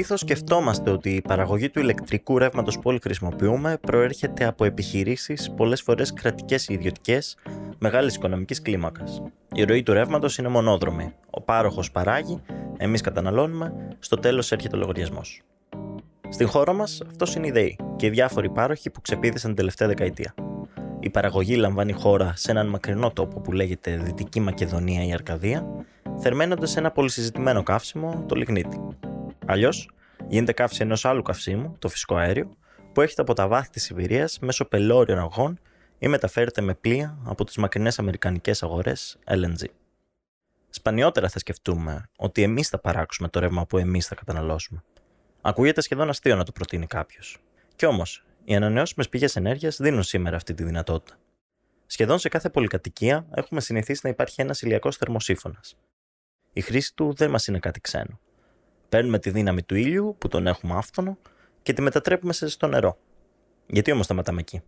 Συνήθως σκεφτόμαστε ότι η παραγωγή του ηλεκτρικού ρεύματος που όλοι χρησιμοποιούμε προέρχεται από επιχειρήσεις, πολλές φορές κρατικές ή ιδιωτικές, μεγάλης οικονομικής κλίμακας. Η ροή του ρεύματος είναι μονόδρομη. Ο πάροχος παράγει, εμείς καταναλώνουμε, στο τέλος έρχεται ο λογαριασμός. Στην χώρα μας αυτός είναι η ΔΕΗ και οι διάφοροι πάροχοι που ξεπίδησαν την τελευταία δεκαετία. Η παραγωγή λαμβάνει χώρα σε έναν μακρινό τόπο που λέγεται Δυτική Μακεδονία ή Αρκαδία, θερμαίνοντας ένα πολυσυζητημένο καύσιμο, το λιγνίτη. Αλλιώς, γίνεται καύση ενός άλλου καυσίμου, το φυσικό αέριο, που έχετε από τα βάθη της Σιβηρίας μέσω πελώριων αγών ή μεταφέρεται με πλοία από τις μακρινές αμερικανικές αγορές LNG. Σπανιότερα θα σκεφτούμε ότι εμείς θα παράξουμε το ρεύμα που εμείς θα καταναλώσουμε. Ακούγεται σχεδόν αστείο να το προτείνει κάποιος. Κι όμως, οι ανανεώσιμες πηγές ενέργειας δίνουν σήμερα αυτή τη δυνατότητα. Σχεδόν σε κάθε πολυκατοικία έχουμε συνηθίσει να υπάρχει ένας ηλιακός θερμοσύφωνας. Η χρήση του δεν μας είναι κάτι ξένο. Παίρνουμε τη δύναμη του ήλιου, που τον έχουμε άφθονο, και τη μετατρέπουμε σε ζεστό νερό. Γιατί όμως σταματάμε εκεί;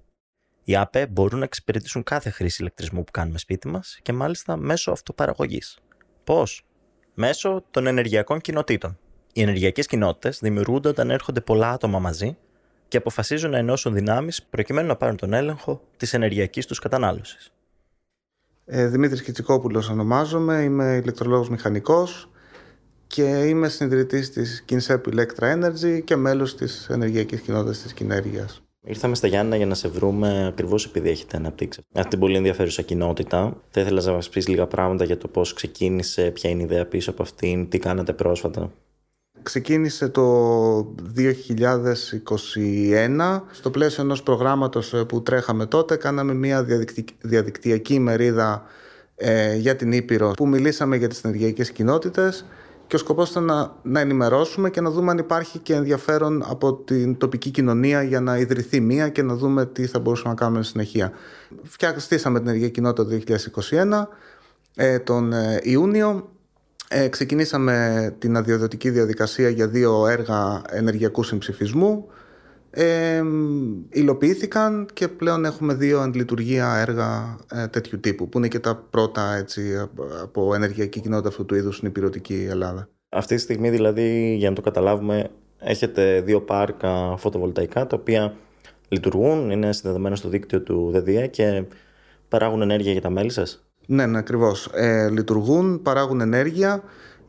Οι ΑΠΕ μπορούν να εξυπηρετήσουν κάθε χρήση ηλεκτρισμού που κάνουμε σπίτι μας και μάλιστα μέσω αυτοπαραγωγής. Πώς; Μέσω των ενεργειακών κοινοτήτων. Οι ενεργειακές κοινότητες δημιουργούνται όταν έρχονται πολλά άτομα μαζί και αποφασίζουν να ενώσουν δυνάμεις προκειμένου να πάρουν τον έλεγχο της ενεργειακής τους κατανάλωσης. Ε, Δημήτρης Κιτσικόπουλος ονομάζομαι, είμαι ηλεκτρολόγος μηχανικός και είμαι συνειδητής της Kinsep Electra Energy και μέλος της ενεργειακής κοινότητας της Κινέργειας. Ήρθαμε στα Γιάννα για να σε βρούμε ακριβώς επειδή έχετε αναπτύξει αυτή την πολύ ενδιαφέρουσα κοινότητα. Θα ήθελα να μας πεις λίγα πράγματα για το πώς ξεκίνησε, ποια είναι η ιδέα πίσω από αυτήν, τι κάνατε πρόσφατα. Ξεκίνησε το 2021 στο πλαίσιο ενός προγράμματος ε, που τρέχαμε τότε κάναμε μια διαδικτυακή μερίδα ε, για την Ήπειρο που μιλήσαμε για τις ενεργειακές κοινότητες και ο σκοπός ήταν να, να ενημερώσουμε και να δούμε αν υπάρχει και ενδιαφέρον από την τοπική κοινωνία για να ιδρυθεί μία και να δούμε τι θα μπορούσαμε να κάνουμε στη συνεχεία. Φτιάξαμε την ενεργειακή κοινότητα το 2021 ε, τον ε, Ιούνιο ε, ξεκινήσαμε την αδειοδοτική διαδικασία για δύο έργα ενεργειακού συμψηφισμού. Ε, υλοποιήθηκαν και πλέον έχουμε δύο λειτουργία έργα ε, τέτοιου τύπου που είναι και τα πρώτα έτσι, από ενεργειακή κοινότητα αυτού του είδους στην υπηρετική Ελλάδα. Αυτή τη στιγμή δηλαδή για να το καταλάβουμε έχετε δύο πάρκα φωτοβολταϊκά τα οποία λειτουργούν, είναι συνδεδεμένα στο δίκτυο του ΔΔΕ και παράγουν ενέργεια για τα μέλη σας; Ναι, ναι ακριβώς. Ε, λειτουργούν, παράγουν ενέργεια.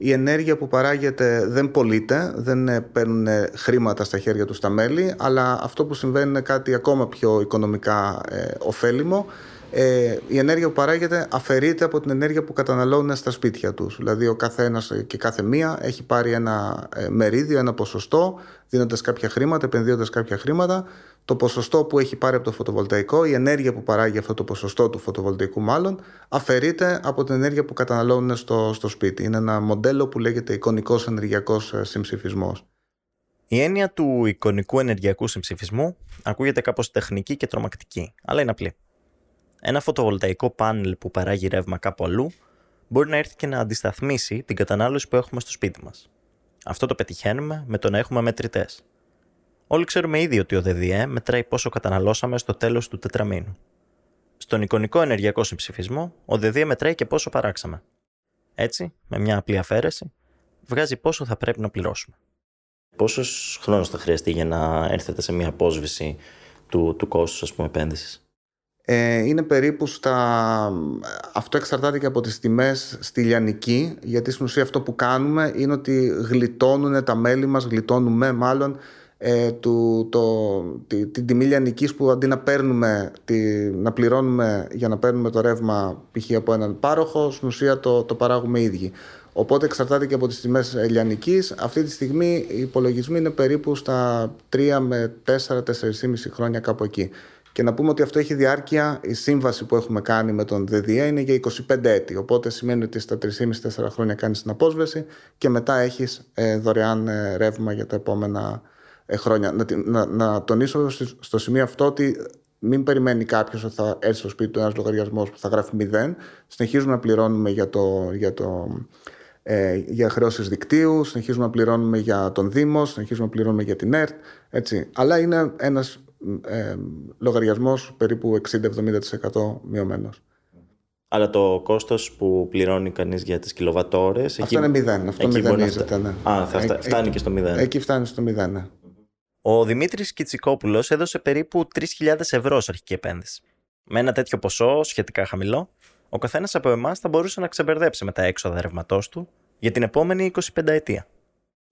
Η ενέργεια που παράγεται δεν πωλείται, δεν ε, παίρνουν χρήματα στα χέρια τους τα μέλη, αλλά αυτό που συμβαίνει είναι κάτι ακόμα πιο οικονομικά ε, ωφέλιμο. Ε, η ενέργεια που παράγεται αφαιρείται από την ενέργεια που καταναλώνουν στα σπίτια τους. Δηλαδή ο καθένας και κάθε μία έχει πάρει ένα ε, μερίδιο, ένα ποσοστό, δίνοντας κάποια χρήματα, επενδύοντας κάποια χρήματα το ποσοστό που έχει πάρει από το φωτοβολταϊκό, η ενέργεια που παράγει αυτό το ποσοστό του φωτοβολταϊκού μάλλον, αφαιρείται από την ενέργεια που καταναλώνουν στο, στο σπίτι. Είναι ένα μοντέλο που λέγεται εικονικός ενεργειακός ε, συμψηφισμός. Η έννοια του εικονικού ενεργειακού συμψηφισμού ακούγεται κάπως τεχνική και τρομακτική, αλλά είναι απλή. Ένα φωτοβολταϊκό πάνελ που παράγει ρεύμα κάπου αλλού μπορεί να έρθει και να αντισταθμίσει την κατανάλωση που έχουμε στο σπίτι μας. Αυτό το πετυχαίνουμε με το να έχουμε μετρητές. Όλοι ξέρουμε ήδη ότι ο ΔΔΕ μετράει πόσο καταναλώσαμε στο τέλος του τετραμήνου. Στον εικονικό ενεργειακό συμψηφισμό, ο ΔΔΕ μετράει και πόσο παράξαμε. Έτσι, με μια απλή αφαίρεση, βγάζει πόσο θα πρέπει να πληρώσουμε. Πόσος χρόνος θα χρειαστεί για να έρθετε σε μια απόσβηση του, του κόστους, ας πούμε, επένδυσης; Ε, είναι περίπου στα... Αυτό εξαρτάται και από τις τιμές στη Λιανική, γιατί στην ουσία αυτό που κάνουμε είναι ότι γλιτώνουν τα μέλη μας, γλιτώνουμε μάλλον ε, του, το, τη, την τιμή λιανικής που αντί να, παίρνουμε, τη, να πληρώνουμε για να παίρνουμε το ρεύμα π.χ. από έναν πάροχο, στην ουσία το, το παράγουμε ίδιοι. Οπότε εξαρτάται και από τις τιμές λιανικής. Αυτή τη στιγμή οι υπολογισμοί είναι περίπου στα 3 με 4-4,5 χρόνια κάπου εκεί. Και να πούμε ότι αυτό έχει διάρκεια, η σύμβαση που έχουμε κάνει με τον ΔΔΕ είναι για 25 έτη. Οπότε σημαίνει ότι στα 3,5-4 χρόνια κάνεις την απόσβεση και μετά έχεις ε, δωρεάν ε, ρεύμα για τα επόμενα ε, χρόνια. Να, να, να τονίσω στο σημείο αυτό ότι μην περιμένει κάποιος ότι θα έρθει στο σπίτι του ένας λογαριασμός που θα γράφει 0. Συνεχίζουμε να πληρώνουμε για, το, για, το, ε, για χρεώσεις δικτύου, συνεχίζουμε να πληρώνουμε για τον Δήμο, συνεχίζουμε να πληρώνουμε για την ΕΡΤ. Έτσι. Αλλά είναι ένας ε, λογαριασμός περίπου 60-70% μειωμένος. Αλλά το κόστος που πληρώνει κανείς για τις κιλοβατόρες. Αυτό εκεί... είναι μηδέν. Αυτό μηδενίζεται. Ναι. Α, θα ε, φτάνει και στο μηδέν. Εκεί φτάνει στο μηδέν, ναι. Ο Δημήτρης Κιτσικόπουλος έδωσε περίπου 3.000 ευρώ σε αρχική επένδυση. Με ένα τέτοιο ποσό, σχετικά χαμηλό, ο καθένας από εμάς θα μπορούσε να ξεμπερδέψει με τα έξοδα ρευματό του για την επόμενη 25 ετία.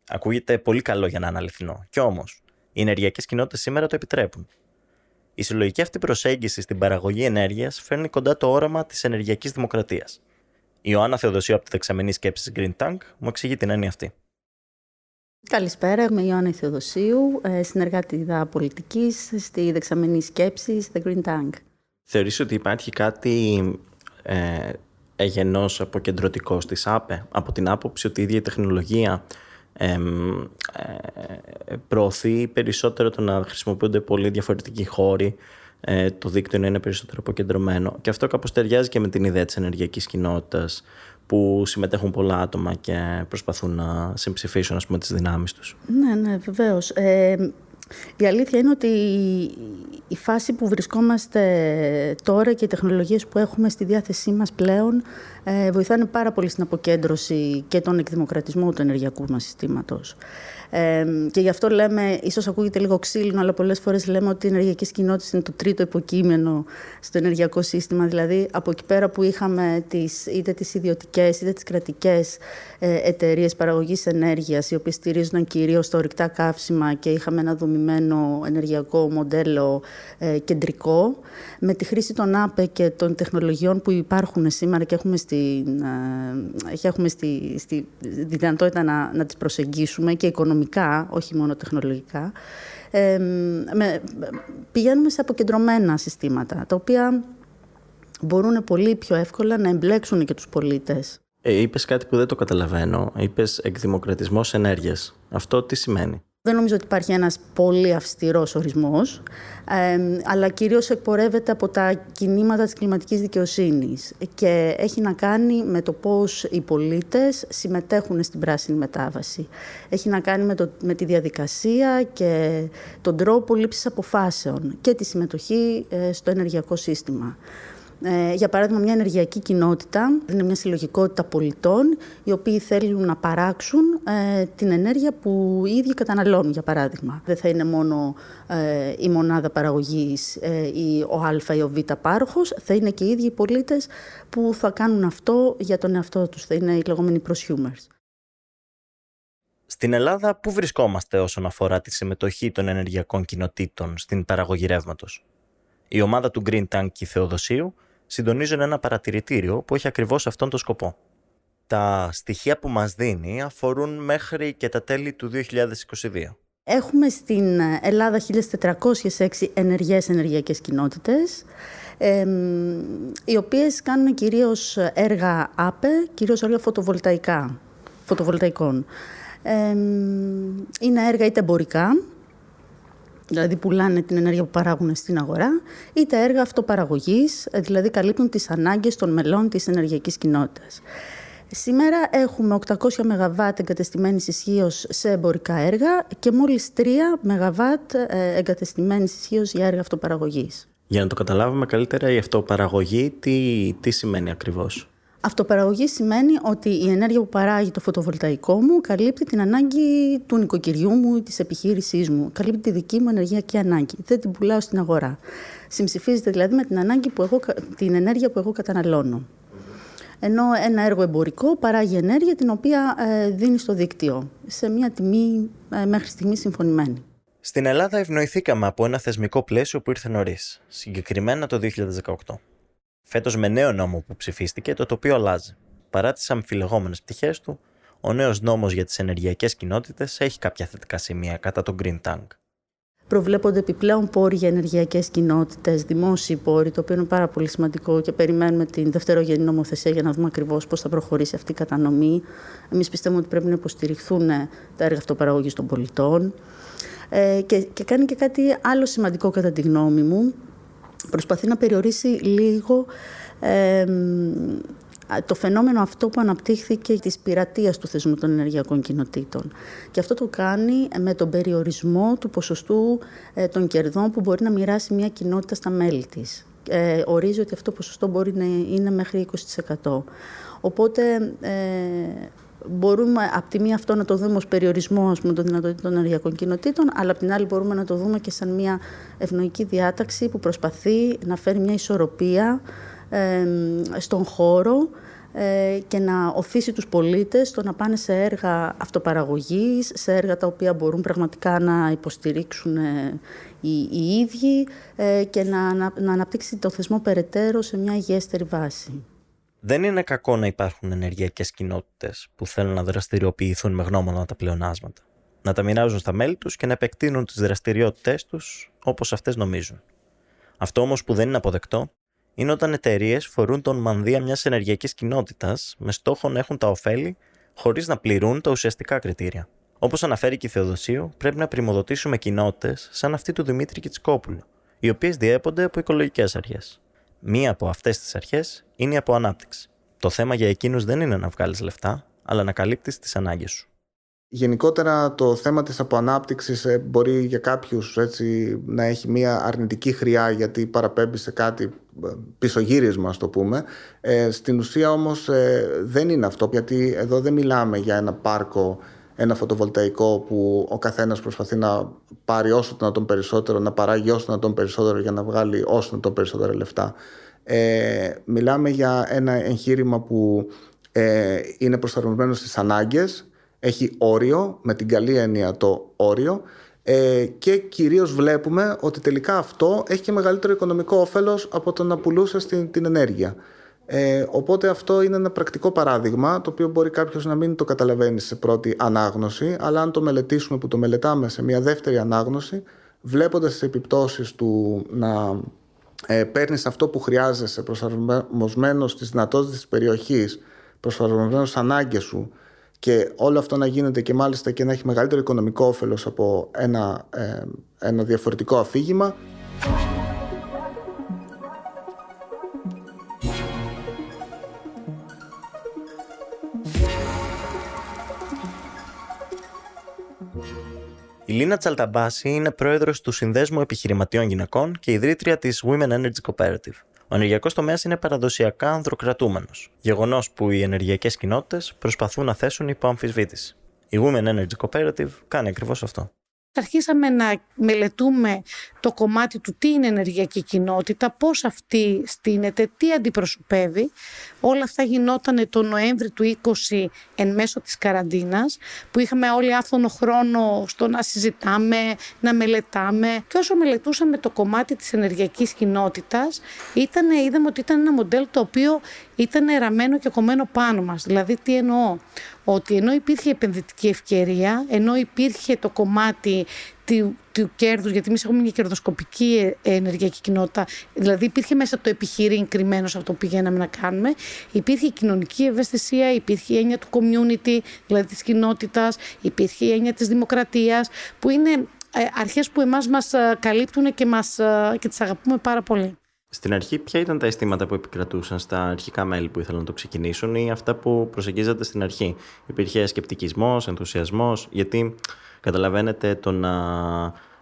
Ακούγεται πολύ καλό για να είναι αληθινό. Κι όμως, οι ενεργειακές κοινότητες σήμερα το επιτρέπουν. Η συλλογική αυτή προσέγγιση στην παραγωγή ενέργειας φέρνει κοντά το όραμα της ενεργειακής δημοκρατίας. Η Ιωάννα Θεοδοσίου από τη δεξαμενή σκέψη Green Tank μου εξηγεί την έννοια αυτή. Καλησπέρα, είμαι η Ιωάννα Θεοδοσίου, ε, συνεργάτη πολιτικής στη δεξαμενή σκέψη The Green Tank. Θεωρείς ότι υπάρχει κάτι ε, εγενός αποκεντρωτικό στη ΑΠΕ από την άποψη ότι η ίδια η τεχνολογία ε, προωθεί περισσότερο το να χρησιμοποιούνται πολύ διαφορετικοί χώροι ε, το δίκτυο να είναι περισσότερο αποκεντρωμένο και αυτό κάπως ταιριάζει και με την ιδέα της ενεργειακής κοινότητας που συμμετέχουν πολλά άτομα και προσπαθούν να συμψηφίσουν ας πούμε, τις δυνάμεις τους. Ναι, ναι, βεβαίως. Ε, η αλήθεια είναι ότι η φάση που βρισκόμαστε τώρα και οι τεχνολογίες που έχουμε στη διάθεσή μας πλέον ε, βοηθάνε πάρα πολύ στην αποκέντρωση και τον εκδημοκρατισμό του ενεργειακού μας συστήματος. Ε, και γι' αυτό λέμε, ίσως ακούγεται λίγο ξύλινο, αλλά πολλές φορές λέμε ότι η ενεργειακή κοινότητα είναι το τρίτο υποκείμενο στο ενεργειακό σύστημα. Δηλαδή, από εκεί πέρα που είχαμε τις, είτε τις ιδιωτικές είτε τις κρατικές ε, εταιρείες παραγωγής ενέργειας, οι οποίες στηρίζονταν κυρίως στο ορυκτά καύσιμα και είχαμε ένα δομημένο ενεργειακό μοντέλο ε, κεντρικό, με τη χρήση των ΑΠΕ και των τεχνολογιών που υπάρχουν σήμερα και έχουμε, στην, ε, έχουμε στη, στη δυνατότητα να, να τις προσεγγίσουμε και οικονομικά όχι μόνο τεχνολογικά, ε, με, πηγαίνουμε σε αποκεντρωμένα συστήματα, τα οποία μπορούν πολύ πιο εύκολα να εμπλέξουν και τους πολίτες. Ε, είπες κάτι που δεν το καταλαβαίνω. Είπες εκδημοκρατισμός ενέργειας. Αυτό τι σημαίνει; Δεν νομίζω ότι υπάρχει ένας πολύ αυστηρός ορισμός, αλλά κυρίως εκπορεύεται από τα κινήματα της κλιματικής δικαιοσύνης και έχει να κάνει με το πώς οι πολίτες συμμετέχουν στην πράσινη μετάβαση. Έχει να κάνει με, το, με τη διαδικασία και τον τρόπο λήψης αποφάσεων και τη συμμετοχή ε, στο ενεργειακό σύστημα. Ε, για παράδειγμα, μια ενεργειακή κοινότητα είναι μια συλλογικότητα πολιτών οι οποίοι θέλουν να παράξουν ε, την ενέργεια που οι ίδιοι καταναλώνουν, για παράδειγμα. Δεν θα είναι μόνο ε, η μονάδα παραγωγής ή ο α ή ο β πάροχος, θα είναι και οι ίδιοι οι πολίτες που θα κάνουν αυτό για τον εαυτό τους, θα είναι οι λεγόμενοι prosumers. Στην Ελλάδα, πού βρισκόμαστε όσον αφορά τη συμμετοχή των ενεργειακών κοινοτήτων στην παραγωγή ρεύματος; Η ομάδα του Green Tank και Θεοδοσίου συντονίζουν ένα παρατηρητήριο που έχει ακριβώς αυτόν τον σκοπό. Τα στοιχεία που μας δίνει αφορούν μέχρι και τα τέλη του 2022. Έχουμε στην Ελλάδα 1.406 ενεργές ενεργειακές κοινότητες, οι οποίες κάνουν κυρίως έργα ΑΠΕ, κυρίως έργα φωτοβολταϊκά, φωτοβολταϊκών. είναι έργα είτε εμπορικά, δηλαδή πουλάνε την ενέργεια που παράγουν στην αγορά, είτε έργα αυτοπαραγωγής, δηλαδή καλύπτουν τις ανάγκες των μελών της ενεργειακής κοινότητας. Σήμερα έχουμε 800 ΜΒ εγκατεστημένης ισχύως σε εμπορικά έργα και μόλις 3 ΜΒ ε, εγκατεστημένης ισχύως για έργα αυτοπαραγωγής. Για να το καταλάβουμε καλύτερα, η αυτοπαραγωγή τι, τι σημαίνει ακριβώς; Αυτοπαραγωγή σημαίνει ότι η ενέργεια που παράγει το φωτοβολταϊκό μου καλύπτει την ανάγκη του νοικοκυριού μου ή της επιχείρησής μου. Καλύπτει τη δική μου ενεργειακή ανάγκη. Δεν την πουλάω στην αγορά. Συμψηφίζεται δηλαδή με την, ανάγκη που εγώ, την ενέργεια που εγώ καταναλώνω. Ενώ ένα έργο εμπορικό παράγει ενέργεια την οποία ε, δίνει στο δίκτυο σε μια τιμή ε, μέχρι στιγμής συμφωνημένη. Στην Ελλάδα ευνοηθήκαμε από ένα θεσμικό πλαίσιο που ήρθε νωρίς, συγκεκριμένα το 2018. Φέτος με νέο νόμο που ψηφίστηκε, το τοπίο αλλάζει. Παρά τις αμφιλεγόμενες πτυχές του, ο νέος νόμος για τις ενεργειακές κοινότητες έχει κάποια θετικά σημεία κατά τον Green Tank. Προβλέπονται επιπλέον πόροι για ενεργειακές κοινότητες, δημόσιοι πόροι, το οποίο είναι πάρα πολύ σημαντικό και περιμένουμε την δευτερογενή νομοθεσία για να δούμε ακριβώς πώς θα προχωρήσει αυτή η κατανομή. Εμείς πιστεύουμε ότι πρέπει να υποστηριχθούν τα έργα αυτοπαραγωγής των πολιτών. Ε, και, και κάνει και κάτι άλλο σημαντικό κατά τη γνώμη μου, προσπαθεί να περιορίσει λίγο το φαινόμενο αυτό που αναπτύχθηκε της πειρατείας του θεσμού των ενεργειακών κοινοτήτων. Και αυτό το κάνει με τον περιορισμό του ποσοστού ε, των κερδών που μπορεί να μοιράσει μια κοινότητα στα μέλη της. ε, ορίζει ότι αυτό το ποσοστό μπορεί να είναι μέχρι 20%. Οπότε ε, μπορούμε από τη μία αυτό να το δούμε ως περιορισμό με το δυνατότητα των ενεργειακών κοινοτήτων, αλλά από την άλλη μπορούμε να το δούμε και σαν μια ευνοϊκή διάταξη που προσπαθεί να φέρει μια ισορροπία ε, στον χώρο ε, και να οθήσει τους πολίτες στο να πάνε σε έργα αυτοπαραγωγής, σε έργα τα οποία μπορούν πραγματικά να υποστηρίξουν ε, οι, οι ίδιοι ε, και να, να, να αναπτύξει το θεσμό περαιτέρω σε μια υγιέστερη βάση. Δεν είναι κακό να υπάρχουν ενεργειακές κοινότητες που θέλουν να δραστηριοποιηθούν με γνώμονα τα πλεονάσματα, να τα μοιράζουν στα μέλη τους και να επεκτείνουν τις δραστηριότητές τους όπως αυτές νομίζουν. Αυτό όμως που δεν είναι αποδεκτό είναι όταν εταιρείες φορούν τον μανδύα μιας ενεργειακής κοινότητας με στόχο να έχουν τα ωφέλη χωρίς να πληρούν τα ουσιαστικά κριτήρια. Όπως αναφέρει και η Θεοδοσίου, πρέπει να πρημοδοτήσουμε κοινότητες σαν αυτή του Δημήτρη Κιτσικόπουλου, οι οποίες διέπονται από οικολογικές αρχές. Μία από αυτές τις αρχές είναι η αποανάπτυξη. Το θέμα για εκείνους δεν είναι να βγάλεις λεφτά, αλλά να καλύπτεις τις ανάγκες σου. Γενικότερα το θέμα της αποανάπτυξης ε, μπορεί για κάποιους έτσι, να έχει μια αρνητική χρειά γιατί παραπέμπει σε κάτι ε, πισωγύρισμα ας το πούμε. Ε, στην ουσία όμως ε, δεν είναι αυτό γιατί εδώ δεν μιλάμε για ένα πάρκο ένα φωτοβολταϊκό που ο καθένας προσπαθεί να πάρει όσο το να τον περισσότερο, να παράγει όσο να τον περισσότερο για να βγάλει όσο να τον περισσότερα λεφτά. Ε, μιλάμε για ένα εγχείρημα που ε, είναι προσαρμοσμένο στις ανάγκες έχει όριο, με την καλή έννοια το όριο ε, και κυρίως βλέπουμε ότι τελικά αυτό έχει και μεγαλύτερο οικονομικό όφελος από το να πουλούσε στην, την ενέργεια. Ε, οπότε αυτό είναι ένα πρακτικό παράδειγμα το οποίο μπορεί κάποιος να μην το καταλαβαίνει σε πρώτη ανάγνωση αλλά αν το μελετήσουμε που το μελετάμε σε μια δεύτερη ανάγνωση βλέποντας τις επιπτώσεις του να ε, παίρνεις αυτό που χρειάζεσαι προσαρμοσμένος στις δυνατότητες της περιοχής προσαρμοσμένος στις ανάγκες σου και όλο αυτό να γίνεται και μάλιστα και να έχει μεγαλύτερο οικονομικό όφελος από ένα, ε, ένα διαφορετικό αφήγημα Η Λίνα Τσαλταμπάση είναι πρόεδρος του Συνδέσμου Επιχειρηματιών Γυναικών και ιδρύτρια της Women Energy Cooperative. Ο ενεργειακός τομέας είναι παραδοσιακά ανδροκρατούμενος, γεγονός που οι ενεργειακές κοινότητες προσπαθούν να θέσουν υπό αμφισβήτηση. Η Women Energy Cooperative κάνει ακριβώς αυτό αρχίσαμε να μελετούμε το κομμάτι του τι είναι ενεργειακή κοινότητα, πώς αυτή στείνεται, τι αντιπροσωπεύει. Όλα αυτά γινόταν το Νοέμβρη του 20 εν μέσω της καραντίνας, που είχαμε όλοι άφθονο χρόνο στο να συζητάμε, να μελετάμε. Και όσο μελετούσαμε το κομμάτι της ενεργειακής κοινότητας, ήταν, είδαμε ότι ήταν ένα μοντέλο το οποίο ήταν ραμμένο και κομμένο πάνω μας. Δηλαδή τι εννοώ, ότι ενώ υπήρχε επενδυτική ευκαιρία, ενώ υπήρχε το κομμάτι του, του κέρδους, γιατί εμείς έχουμε μια κερδοσκοπική ε, ενεργειακή κοινότητα, δηλαδή υπήρχε μέσα το επιχείρημα κρυμμένο σε αυτό που πηγαίναμε να κάνουμε, υπήρχε η κοινωνική ευαισθησία, υπήρχε η έννοια του community, δηλαδή της κοινότητας, υπήρχε η έννοια της δημοκρατίας, που είναι ε, αρχές που εμάς μας ε, καλύπτουν και, μας, και τις αγαπούμε πάρα πολύ. Στην αρχή, ποια ήταν τα αισθήματα που επικρατούσαν στα αρχικά μέλη που ήθελαν να το ξεκινήσουν ή αυτά που προσεγγίζατε στην αρχή; Υπήρχε σκεπτικισμός, ενθουσιασμός, γιατί καταλαβαίνετε το να,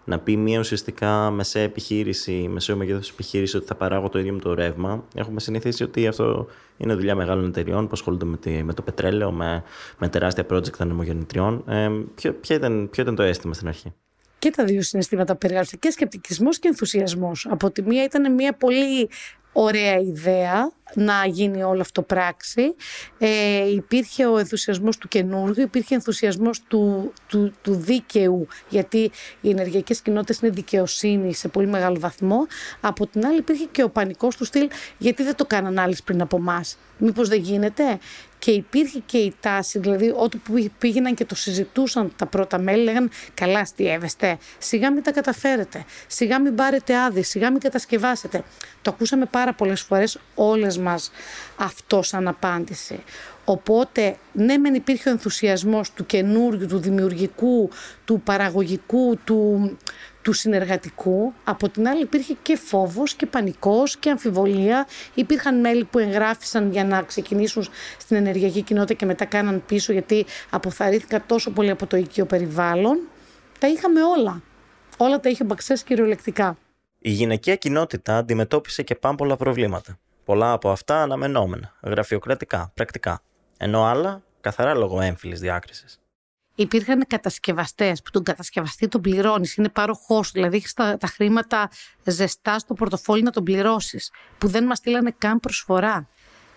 να πει μια ουσιαστικά μεσαία επιχείρηση, μεσαίο μεγέθους επιχείρηση ότι θα παράγω το ίδιο με το ρεύμα. Έχουμε συνηθίσει ότι αυτό είναι δουλειά μεγάλων εταιριών που ασχολούνται με, τη, με το πετρέλαιο, με, με τεράστια project ανεμογεννητριών. Ε, ποιο, ποιο, ήταν, ποιο ήταν το αίσθημα στην αρχή; Και τα δύο συναισθήματα περιγράφεται και σκεπτικισμός και ενθουσιασμός. Από τη μία ήταν μια πολύ ωραία ιδέα να γίνει όλο αυτό πράξη. Ε, υπήρχε ο ενθουσιασμός του καινούργιου, υπήρχε ενθουσιασμός του, του, του δίκαιου, γιατί οι ενεργειακές κοινότητες είναι δικαιοσύνη σε πολύ μεγάλο βαθμό. Από την άλλη υπήρχε και ο πανικός του στυλ, γιατί δεν το κάναν άλλοι πριν από εμάς. Μήπως δεν γίνεται; Και υπήρχε και η τάση, δηλαδή όταν πήγαιναν και το συζητούσαν τα πρώτα μέλη, λέγαν καλά αστείευεστε, σιγά μην τα καταφέρετε, σιγά μην πάρετε άδειε, σιγά μην κατασκευάσετε. Το ακούσαμε πάρα πολλές φορές όλες μας αυτό σαν απάντηση. Οπότε, ναι, μεν υπήρχε ο ενθουσιασμός του καινούριου, του δημιουργικού, του παραγωγικού, του, του συνεργατικού. Από την άλλη υπήρχε και φόβος και πανικός και αμφιβολία. Υπήρχαν μέλη που εγγράφησαν για να ξεκινήσουν στην ενεργειακή κοινότητα και μετά κάναν πίσω γιατί αποθαρρύνθηκαν τόσο πολύ από το οικείο περιβάλλον. Τα είχαμε όλα. Όλα τα είχε ο Μπαξές κυριολεκτικά. Η γυναικεία κοινότητα αντιμετώπισε και πάμπολα προβλήματα. Πολλά από αυτά αναμενόμενα, γραφειοκρατικά, πρακτικά, ενώ άλλα καθαρά λόγω έμφυλης διάκρισης. Υπήρχαν κατασκευαστές που τον κατασκευαστή τον πληρώνεις, είναι πάροχός σου, δηλαδή έχεις τα, τα χρήματα ζεστά στο πορτοφόλι να τον πληρώσεις, που δεν μας στείλανε καν προσφορά.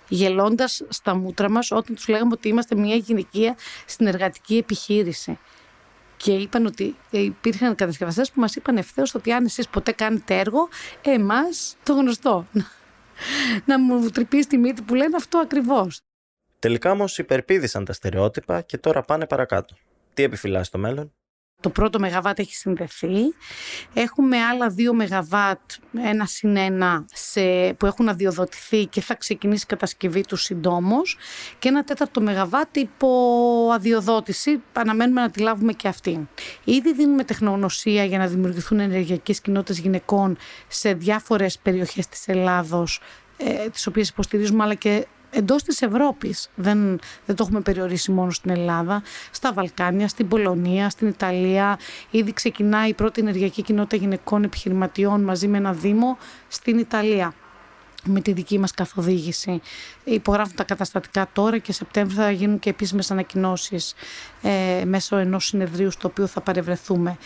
Γελώντας στα μούτρα μας όταν τους λέγαμε ότι είμαστε μια γυναικεία συνεργατική επιχείρηση. Και είπαν ότι υπήρχαν κατασκευαστές που μας είπαν ευθέως ότι αν εσείς ποτέ κάνετε έργο, εμάς το γνωστό. να μου τρυπήσει τη μύτη που λένε αυτό ακριβώς. Τελικά όμως υπερπίδησαν τα στερεότυπα και τώρα πάνε παρακάτω. Τι επιφυλάσσει το μέλλον; Το πρώτο ΜΒ έχει συνδεθεί. Έχουμε άλλα δύο ΜΒ, ένα συν ένα, σε, που έχουν αδειοδοτηθεί και θα ξεκινήσει η κατασκευή τους συντόμως. Και ένα τέταρτο ΜΒ υπό αδειοδότηση. Αναμένουμε να τη λάβουμε και αυτή. Ήδη δίνουμε τεχνογνωσία για να δημιουργηθούν ενεργειακές κοινότητες γυναικών σε διάφορες περιοχές της Ελλάδος, ε, τις οποίες υποστηρίζουμε, αλλά και εντός της Ευρώπης. Δεν, δεν το έχουμε περιορίσει μόνο στην Ελλάδα. Στα Βαλκάνια, στην Πολωνία, στην Ιταλία. Ήδη ξεκινάει η πρώτη ενεργειακή κοινότητα γυναικών επιχειρηματιών μαζί με ένα Δήμο στην Ιταλία με τη δική μας καθοδήγηση. Υπογράφουν τα καταστατικά τώρα και Σεπτέμβριο θα γίνουν και επίσημες ανακοινώσεις ε, μέσω ενός συνεδρίου στο οποίο θα παρευρεθούμε.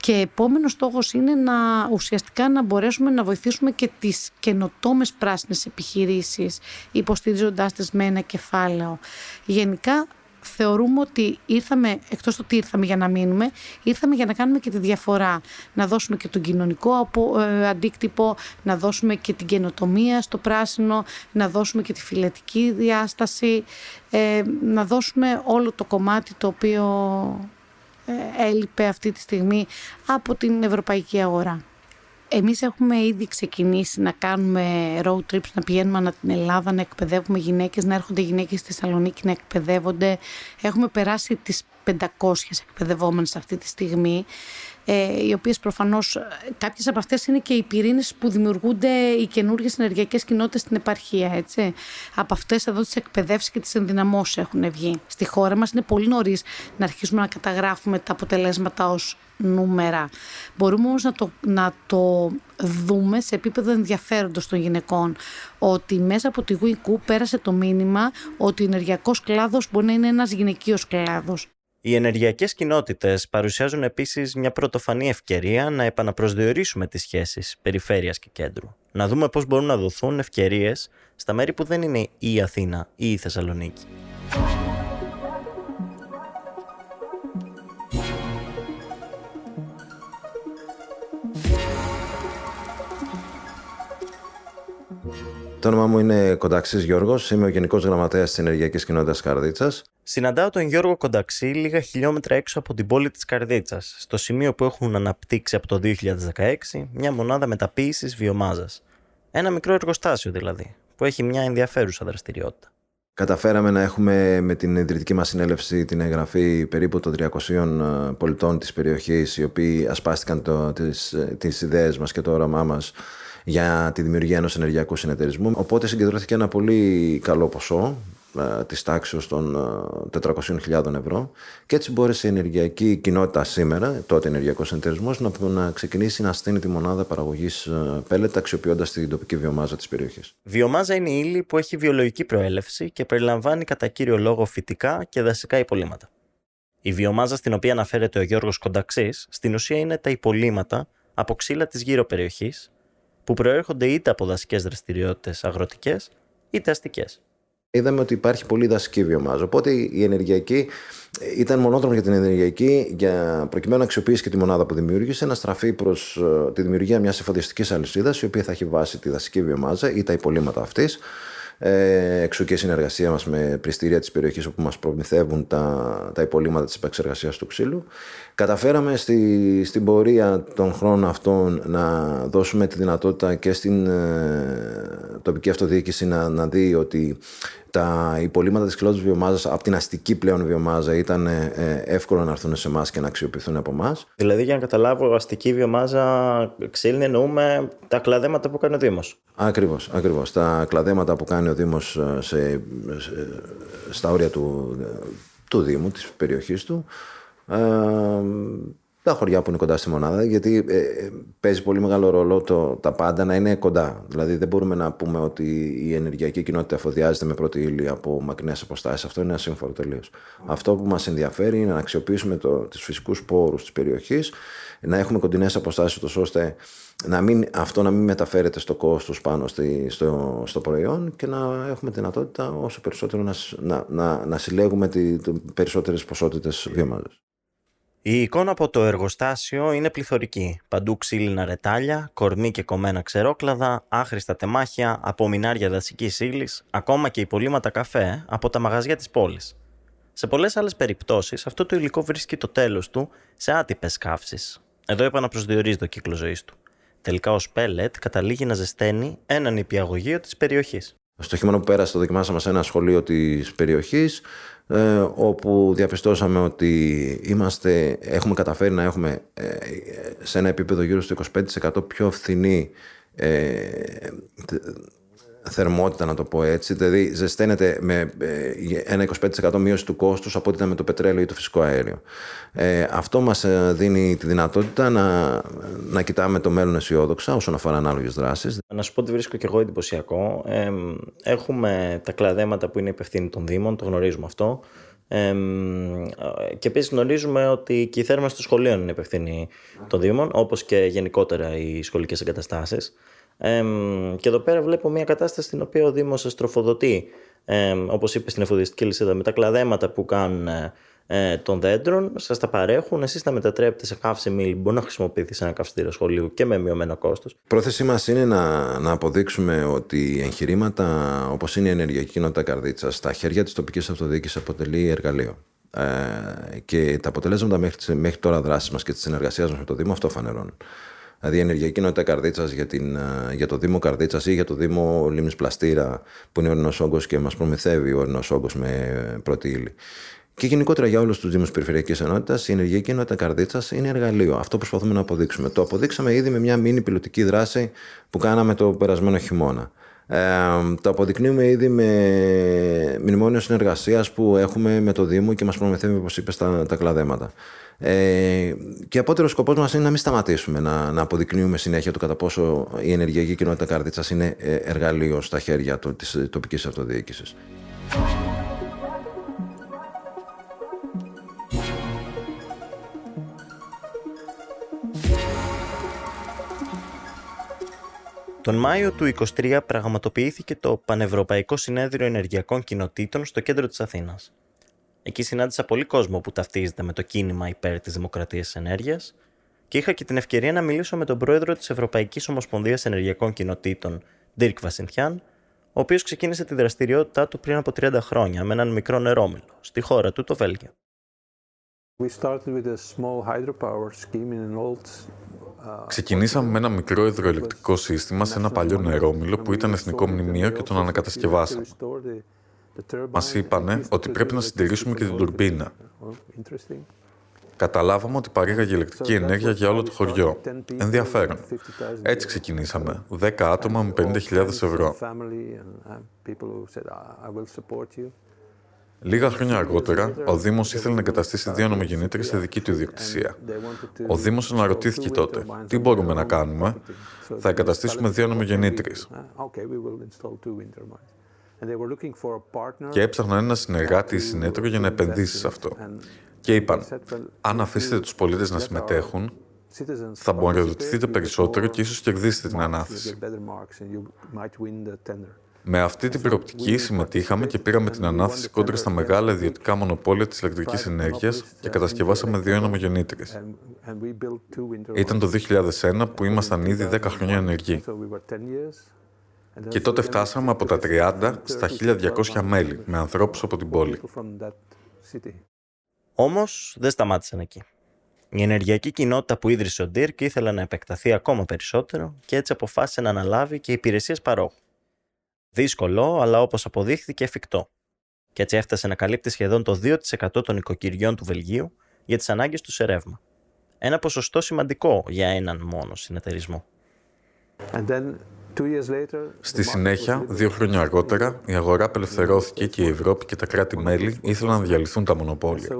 Και επόμενος στόχος είναι να ουσιαστικά να μπορέσουμε να βοηθήσουμε και τις καινοτόμες πράσινες επιχειρήσεις υποστηρίζοντάς τις με ένα κεφάλαιο. Γενικά θεωρούμε ότι ήρθαμε, εκτός ότι ήρθαμε για να μείνουμε, ήρθαμε για να κάνουμε και τη διαφορά. Να δώσουμε και τον κοινωνικό ε, αντίκτυπο, να δώσουμε και την καινοτομία στο πράσινο, να δώσουμε και τη φιλετική διάσταση, ε, να δώσουμε όλο το κομμάτι το οποίο ε, έλειπε αυτή τη στιγμή από την ευρωπαϊκή αγορά. Εμείς έχουμε ήδη ξεκινήσει να κάνουμε road trips, να πηγαίνουμε ανά την Ελλάδα, να εκπαιδεύουμε γυναίκες, να έρχονται γυναίκες στη Θεσσαλονίκη να εκπαιδεύονται. Έχουμε περάσει τις 500 εκπαιδευόμενες αυτή τη στιγμή ε, οι οποίες προφανώς ε, κάποιες από αυτές είναι και οι πυρήνες που δημιουργούνται οι καινούργιες ενεργειακές κοινότητες στην επαρχία. Έτσι. Από αυτές εδώ τις εκπαιδεύσεις και τις ενδυναμώσεις έχουν βγει. Στη χώρα μας είναι πολύ νωρίς να αρχίσουμε να καταγράφουμε τα αποτελέσματα ως νούμερα. Μπορούμε όμως να το, να το δούμε σε επίπεδο ενδιαφέροντος των γυναικών ότι μέσα από τη Γουικού πέρασε το μήνυμα ότι ο ενεργειακός κλάδος μπορεί να είναι ένας γυναικείος κλάδος. Οι ενεργειακές κοινότητες παρουσιάζουν επίσης μια πρωτοφανή ευκαιρία να επαναπροσδιορίσουμε τις σχέσεις περιφέρειας και κέντρου. Να δούμε πώς μπορούν να δοθούν ευκαιρίες στα μέρη που δεν είναι ή η Αθήνα ή η Θεσσαλονίκη. Το όνομά μου είναι Κονταξής Γιώργος. Είμαι ο Γενικός Γραμματέας της Ενεργειακής Κοινότητας Καρδίτσας. Συναντάω τον Γιώργο Κονταξή λίγα χιλιόμετρα έξω από την πόλη της Καρδίτσας, στο σημείο που έχουν αναπτύξει από το 2016 μια μονάδα μεταποίησης βιομάζας. Ένα μικρό εργοστάσιο δηλαδή, που έχει μια ενδιαφέρουσα δραστηριότητα. Καταφέραμε να έχουμε με την ιδρυτική μας συνέλευση την εγγραφή περίπου των 300 ε, πολιτών της περιοχής οι οποίοι ασπάστηκαν το, τις, ε, τις ιδέες μας και το όραμά μας για τη δημιουργία ενός ενεργειακού συνεταιρισμού. Οπότε συγκεντρώθηκε ένα πολύ καλό ποσό ε, της τάξης των 400.000 ε, ευρώ και έτσι μπόρεσε η ενεργειακή κοινότητα σήμερα, τότε ενεργειακός συνεταιρισμός, να, να ξεκινήσει να στείνει τη μονάδα παραγωγής ε, πέλετα αξιοποιώντας την τοπική βιομάζα της περιοχής. Βιομάζα είναι η ύλη που έχει βιολογική προέλευση και περιλαμβάνει κατά κύριο λόγο φυτικά και δασικά υπολείμματα. Η βιομάζα στην οποία αναφέρεται ο Γιώργος Κονταξής στην ουσία είναι τα υπολείμματα από ξύλα της γύρω περιοχής που προέρχονται είτε από δασικές δραστηριότητες αγροτικές είτε αστικές. Είδαμε ότι υπάρχει πολύ δασική βιομάζα. Οπότε η ενεργειακή ήταν μονόδρομος για την ενεργειακή για προκειμένου να αξιοποιήσει και τη μονάδα που δημιούργησε να στραφεί προς ε, τη δημιουργία μιας εφοδιαστικής αλυσίδας η οποία θα έχει βάσει τη δασική βιομάζα ή τα υπολείμματα αυτής ε, εξού και η συνεργασία μας με πριστήρια της περιοχής όπου μας προμηθεύουν τα, τα υπολείμματα της επεξεργασίας του ξύλου. Καταφέραμε στη, στην πορεία των χρόνων αυτών να δώσουμε τη δυνατότητα και στην ε, τοπική αυτοδιοίκηση να, να δει ότι τα υπολείμματα της κλώτης βιομάζας από την αστική πλέον βιομάζα ήταν ε, εύκολο να έρθουν σε εμάς και να αξιοποιηθούν από εμάς. Δηλαδή για να καταλάβω αστική βιομάζα ξύλινη εννοούμε τα κλαδέματα που κάνει ο Δήμος. Ακριβώς, ακριβώς. Τα κλαδέματα που κάνει ο Δήμος ε, σε, στα όρια του, του Δήμου, της περιοχής του. Ε, στα χωριά που είναι κοντά στη μονάδα, γιατί ε, ε, παίζει πολύ μεγάλο ρόλο το, τα πάντα να είναι κοντά. Δηλαδή δεν μπορούμε να πούμε ότι η ενεργειακή κοινότητα εφοδιάζεται με πρώτη ύλη από μακρινές αποστάσεις. Αυτό είναι ασύμφορο τελείως. Αυτό που μας ενδιαφέρει είναι να αξιοποιήσουμε τους φυσικούς πόρους της περιοχής, να έχουμε κοντινές αποστάσεις, ώστε να μην, αυτό να μην μεταφέρεται στο κόστος πάνω στη, στο, στο προϊόν και να έχουμε δυνατότητα όσο περισσότερο να, να, να, να συλλέγουμε τι περισσότερες ποσότητες βιομάζας. Η εικόνα από το εργοστάσιο είναι πληθωρική. Παντού ξύλινα ρετάλια, κορμί και κομμένα ξερόκλαδα, άχρηστα τεμάχια, απομεινάρια δασική ύλη, ακόμα και υπολείμματα καφέ από τα μαγαζιά της πόλης. Σε πολλές άλλες περιπτώσεις, αυτό το υλικό βρίσκει το τέλος του σε άτυπες καύσεις. Εδώ επαναπροσδιορίζει το κύκλος ζωής του. Τελικά, ω πέλετ, καταλήγει να ζεσταίνει έναν υπηαγωγείο της περιοχής. Στο χειμώνα που πέρασε, το δοκιμάσαμε σε ένα σχολείο της περιοχής ε, όπου διαπιστώσαμε ότι είμαστε, έχουμε καταφέρει να έχουμε ε, σε ένα επίπεδο γύρω στο 25% πιο φθηνή ε, θερμότητα, να το πω έτσι. Δηλαδή, ζεσταίνεται με ένα 25% μείωση του κόστους από ό,τι ήταν με το πετρέλαιο ή το φυσικό αέριο. Ε, αυτό μας δίνει τη δυνατότητα να, να κοιτάμε το μέλλον αισιόδοξα όσον αφορά ανάλογες δράσεις. Να σου πω ότι βρίσκω και εγώ εντυπωσιακό. Ε, έχουμε τα κλαδέματα που είναι υπευθύνοι των Δήμων, το γνωρίζουμε αυτό. Ε, και επίσης γνωρίζουμε ότι και η θέρμανση των σχολείων είναι υπευθύνη των Δήμων, όπως και γενικότερα οι σχολικές εγκαταστάσεις. Ε, και εδώ πέρα βλέπω μια κατάσταση στην οποία ο Δήμος στροφοδοτεί, ε, όπως είπες στην εφοδιαστική λυσίδα, με τα κλαδέματα που κάνουν ε, των δέντρων, σας τα παρέχουν, εσείς τα μετατρέπετε σε καύσιμη, μπορεί να χρησιμοποιηθεί σε ένα καυστήριο σχολείου και με μειωμένο κόστος. Πρόθεσή μας είναι να, να αποδείξουμε ότι εγχειρήματα όπως είναι η ενεργειακή κοινότητα Καρδίτσα στα χέρια της τοπικής αυτοδιοίκησης αποτελεί εργαλείο. Ε, και τα αποτελέσματα μέχρι, μέχρι τώρα δράσης μας και της συνεργασίας μας με το Δήμο αυτό φανερώνουν. Δηλαδή η ενεργειακή κοινότητα Καρδίτσας για, ε, για το Δήμο Καρδίτσας ή για το Δήμο Λίμνης Πλαστήρα, που είναι ο ορεινό όγκος και μας προμηθεύει ο ορεινό όγκος με πρώτη ύλη. Και γενικότερα για όλους τους Δήμους Περιφερειακής Ενότητας, η ενεργειακή ενότητα Καρδίτσας είναι εργαλείο. Αυτό προσπαθούμε να αποδείξουμε. Το αποδείξαμε ήδη με μια μήνυ πιλωτική δράση που κάναμε το περασμένο χειμώνα. Ε, το αποδεικνύουμε ήδη με μνημόνιο συνεργασίας που έχουμε με το Δήμο και μας προμηθεύει, όπως είπες, τα, τα κλαδέματα. Ε, και απότερος σκοπός μας είναι να μην σταματήσουμε να, να αποδεικνύουμε συνέχεια το κατά πόσο η ενεργειακή κοινότητα Καρδίτσας είναι ε, εργαλείο στα χέρια της τοπικής αυτοδιοίκησης. Τον Μάιο του 23 πραγματοποιήθηκε το Πανευρωπαϊκό Συνέδριο Ενεργειακών Κοινοτήτων στο κέντρο της Αθήνας. Εκεί συνάντησα πολύ κόσμο που ταυτίζεται με το κίνημα υπέρ της δημοκρατίας της ενέργειας και είχα και την ευκαιρία να μιλήσω με τον πρόεδρο της Ευρωπαϊκής Ομοσπονδίας Ενεργειακών Κοινοτήτων, Dirk Βασινθιάν, ο οποίος ξεκίνησε τη δραστηριότητά του πριν από 30 χρόνια με έναν μικρό νερόμιλο, στη χώρα του, το Βέλγιο. We started with a small hydropower scheme in an old Ξεκινήσαμε με ένα μικρό υδροελεκτρικό σύστημα σε ένα παλιό νερόμιλο που ήταν εθνικό μνημείο και τον ανακατασκευάσαμε. Μας είπανε ότι πρέπει να συντηρήσουμε και την τουρμπίνα. Καταλάβαμε ότι παρήγαγε ηλεκτρική ενέργεια για όλο το χωριό. Ενδιαφέρον. Έτσι ξεκινήσαμε. 10 άτομα με 50.000 ευρώ. Λίγα χρόνια αργότερα, ο Δήμος ήθελε να εγκαταστήσει δύο νομογεννήτρε σε δική του ιδιοκτησία. Ο Δήμος αναρωτήθηκε τότε: Τι μπορούμε να κάνουμε, Θα εγκαταστήσουμε δύο νομογεννήτρε. Και έψαχναν ένα συνεργάτη ή συνέτερο για να επενδύσει σε αυτό. Και είπαν: Αν αφήσετε τους πολίτες να συμμετέχουν, θα μπορείτε περισσότερο και ίσως κερδίσετε την ανάθεση. Με αυτή την προοπτική συμμετείχαμε και πήραμε την ανάθεση κόντρα στα μεγάλα ιδιωτικά μονοπόλια της ηλεκτρικής ενέργειας και κατασκευάσαμε δύο αναμογεννήτρε. Ήταν το 2001 που ήμασταν ήδη 10 χρόνια ενεργοί. Και τότε φτάσαμε από τα 30 στα 1200 μέλη, με ανθρώπους από την πόλη. Όμως δεν σταμάτησαν εκεί. Η ενεργειακή κοινότητα που ίδρυσε ο Ντύρκ ήθελε να επεκταθεί ακόμα περισσότερο και έτσι αποφάσισε να αναλάβει και υπηρεσίες παρόχου. Δύσκολο, αλλά όπως αποδείχθηκε εφικτό. Και έτσι έφτασε να καλύπτει σχεδόν το 2% των οικοκυριών του Βελγίου για τις ανάγκες του σε ρεύμα. Ένα ποσοστό σημαντικό για έναν μόνο συνεταιρισμό. Στη συνέχεια, δύο χρόνια αργότερα, η αγορά απελευθερώθηκε και η Ευρώπη και τα κράτη-μέλη ήθελαν να διαλυθούν τα μονοπόλια.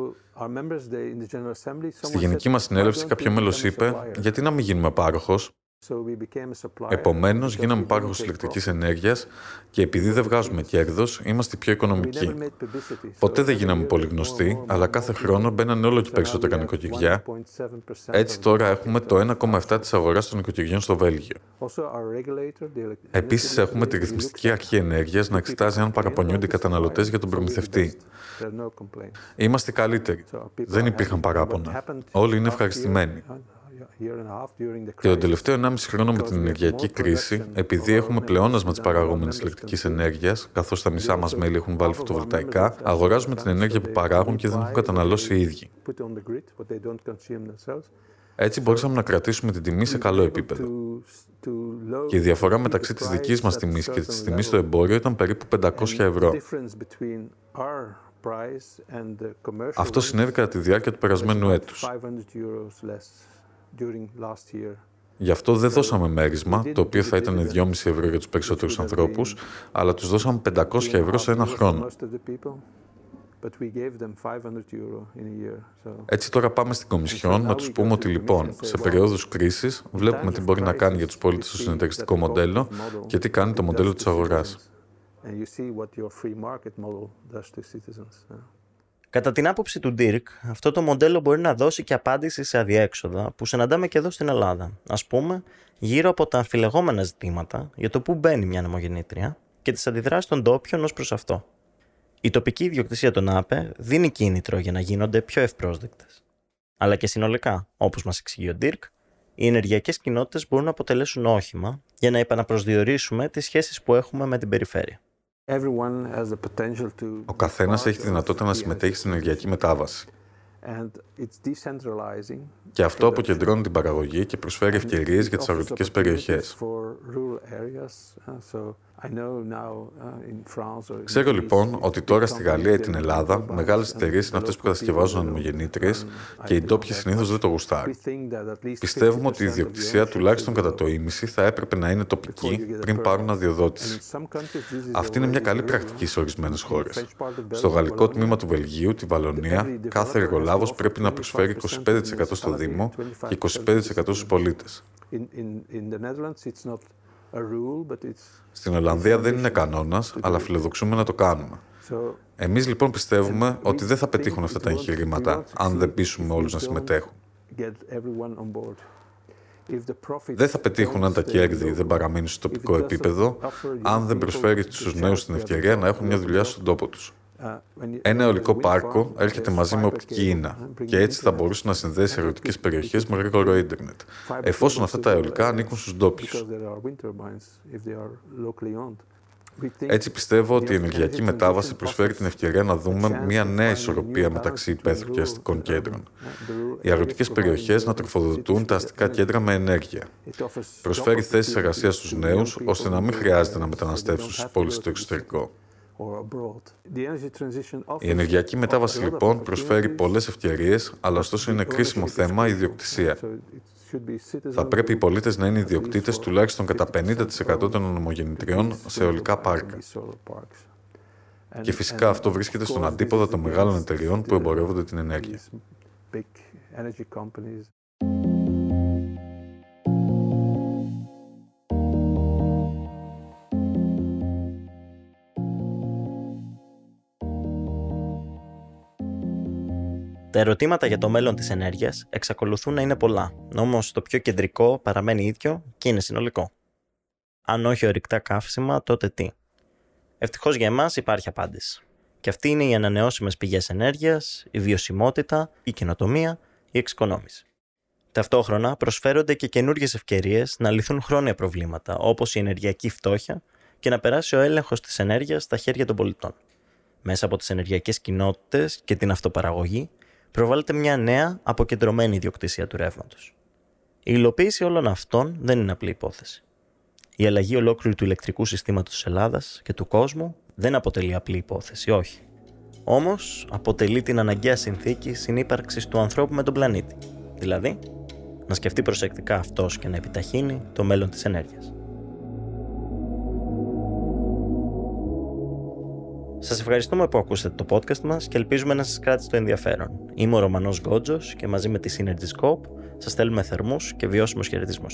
Στη γενική μας συνέλευση κάποιο μέλος είπε «Γιατί να μην γίνουμε πάροχος» Επομένως, γίναμε πάροχο ηλεκτρικής ενέργειας και επειδή δεν βγάζουμε κέρδο, είμαστε πιο οικονομικοί. Ποτέ δεν γίναμε πολύ γνωστοί, αλλά κάθε χρόνο μπαίνανε όλο και περισσότερα νοικοκυριά. Έτσι τώρα έχουμε το 1,7 της αγοράς των νοικοκυριών στο Βέλγιο. Επίσης, έχουμε τη ρυθμιστική αρχή ενέργειας να εξετάζει αν παραπονιούνται οι καταναλωτές για τον προμηθευτή. Είμαστε καλύτεροι. Δεν υπήρχαν παράπονα. Όλοι είναι ευχαριστημένοι. Και τον τελευταίο 1,5 χρόνο με την ενεργειακή κρίση, επειδή έχουμε πλεόνασμα της παραγόμενη ηλεκτρικής ενέργειας, καθώς τα μισά μας μέλη έχουν βάλει φωτοβολταϊκά, αγοράζουμε την ενέργεια που παράγουν και δεν έχουν καταναλώσει οι ίδιοι. Έτσι μπορούσαμε να κρατήσουμε την τιμή σε καλό επίπεδο. Και η διαφορά μεταξύ της δικής μας τιμής και της τιμής στο εμπόριο ήταν περίπου 500 ευρώ. Αυτό συνέβη κατά τη διάρκεια του περασμένου έτους. Γι' αυτό δεν δώσαμε μέρισμα, το οποίο θα ήταν 2,5 ευρώ για τους περισσότερους ανθρώπους, αλλά τους δώσαμε 500 ευρώ σε ένα χρόνο. Έτσι τώρα πάμε στην Κομισιόν να τους πούμε ότι λοιπόν σε περίοδους κρίσης βλέπουμε τι μπορεί να κάνει για τους πολίτες το συνεταιριστικό μοντέλο και τι κάνει το μοντέλο της αγοράς. Κατά την άποψη του Dirk, αυτό το μοντέλο μπορεί να δώσει και απάντηση σε αδιέξοδα που συναντάμε και εδώ στην Ελλάδα. Α πούμε, γύρω από τα αμφιλεγόμενα ζητήματα για το πού μπαίνει μια νομογεννήτρια και τις αντιδράσεις των ντόπιων ως προς αυτό. Η τοπική ιδιοκτησία των ΑΠΕ δίνει κίνητρο για να γίνονται πιο ευπρόσδεκτες. Αλλά και συνολικά, όπως μας εξηγεί ο Dirk, οι ενεργειακές κοινότητες μπορούν να αποτελέσουν όχημα για να επαναπροσδιορίσουμε τις σχέσεις που έχουμε με την περιφέρεια. Ο καθένας έχει τη δυνατότητα να συμμετέχει στην ενεργειακή μετάβαση. Και αυτό αποκεντρώνει την παραγωγή και προσφέρει ευκαιρίες για τις αγροτικές περιοχές. Uh, Ξέρω λοιπόν ότι τώρα στη Γαλλία ή την Ελλάδα μεγάλες εταιρείες είναι αυτές που κατασκευάζουν ανεμογεννήτριε και οι ντόπιοι συνήθως δεν το γουστάρουν. Πιστεύουμε ότι η ιδιοκτησία τουλάχιστον κατά το ίμιση θα έπρεπε να είναι τοπική πριν πάρουν αδειοδότηση. Αυτή είναι μια καλή πρακτική σε ορισμένες χώρες. Στο γαλλικό τμήμα του Βελγίου, τη Βαλονία, κάθε εργολάβος πρέπει να προσφέρει 25% στο Δήμο και 25% στους πολίτες. Στην Ολλανδία δεν είναι κανόνας, αλλά φιλοδοξούμε να το κάνουμε. Εμείς λοιπόν πιστεύουμε ότι δεν θα πετύχουν αυτά τα εγχειρήματα αν δεν πείσουμε όλους να συμμετέχουν. Δεν θα πετύχουν αν τα κέρδη δεν παραμείνουν στο τοπικό επίπεδο, αν δεν προσφέρει στους νέους την ευκαιρία να έχουν μια δουλειά στον τόπο τους. Ένα αιωλικό πάρκο έρχεται μαζί με οπτική ίνα και έτσι θα μπορούσε να συνδέσει ερωτικές περιοχές με γρήγορο ίντερνετ, εφόσον αυτά τα αιωλικά ανήκουν στους ντόπιους. Έτσι πιστεύω ότι η ενεργειακή μετάβαση προσφέρει την ευκαιρία να δούμε μια νέα ισορροπία μεταξύ υπαίθρου και αστικών κέντρων. Οι αγροτικέ περιοχές να τροφοδοτούν τα αστικά κέντρα με ενέργεια. Προσφέρει θέσεις εργασίας στους νέους, ώστε να μην χρειάζεται να μεταναστεύσουν στις πόλεις στο εξωτερικό. Η ενεργειακή μετάβαση λοιπόν προσφέρει πολλές ευκαιρίες, αλλά ωστόσο είναι κρίσιμο θέμα η ιδιοκτησία. Θα πρέπει οι πολίτες να είναι ιδιοκτήτες τουλάχιστον κατά 50% των ονομογεννητριών σε ολικά πάρκα. Και φυσικά αυτό βρίσκεται στον αντίποδα των μεγάλων εταιριών που εμπορεύονται την ενέργεια. Τα ερωτήματα για το μέλλον της ενέργειας εξακολουθούν να είναι πολλά, όμως το πιο κεντρικό παραμένει ίδιο και είναι συνολικό. Αν όχι ορυκτά καύσιμα, τότε τι; Ευτυχώς για εμάς υπάρχει απάντηση. Και αυτή είναι οι ανανεώσιμες πηγές ενέργειας, η βιωσιμότητα, η καινοτομία, η εξοικονόμηση. Ταυτόχρονα προσφέρονται και καινούργιες ευκαιρίες να λυθούν χρόνια προβλήματα όπως η ενεργειακή φτώχεια και να περάσει ο έλεγχος της ενέργειας στα χέρια των πολιτών. Μέσα από τις ενεργειακές κοινότητες και την αυτοπαραγωγή προβάλλεται μια νέα αποκεντρωμένη ιδιοκτησία του ρεύματος. Η υλοποίηση όλων αυτών δεν είναι απλή υπόθεση. Η αλλαγή ολόκληρου του ηλεκτρικού συστήματος της Ελλάδας και του κόσμου δεν αποτελεί απλή υπόθεση, όχι. Όμως αποτελεί την αναγκαία συνθήκη συνύπαρξης του ανθρώπου με τον πλανήτη. Δηλαδή, να σκεφτεί προσεκτικά αυτός και να επιταχύνει το μέλλον της ενέργειας. Σας ευχαριστούμε που ακούσατε το podcast μας και ελπίζουμε να σας κράτησε το ενδιαφέρον. Είμαι ο Ρωμανός Γκότζος και μαζί με τη Synergy Scope σας στέλνουμε θερμούς και βιώσιμου χαιρετισμού.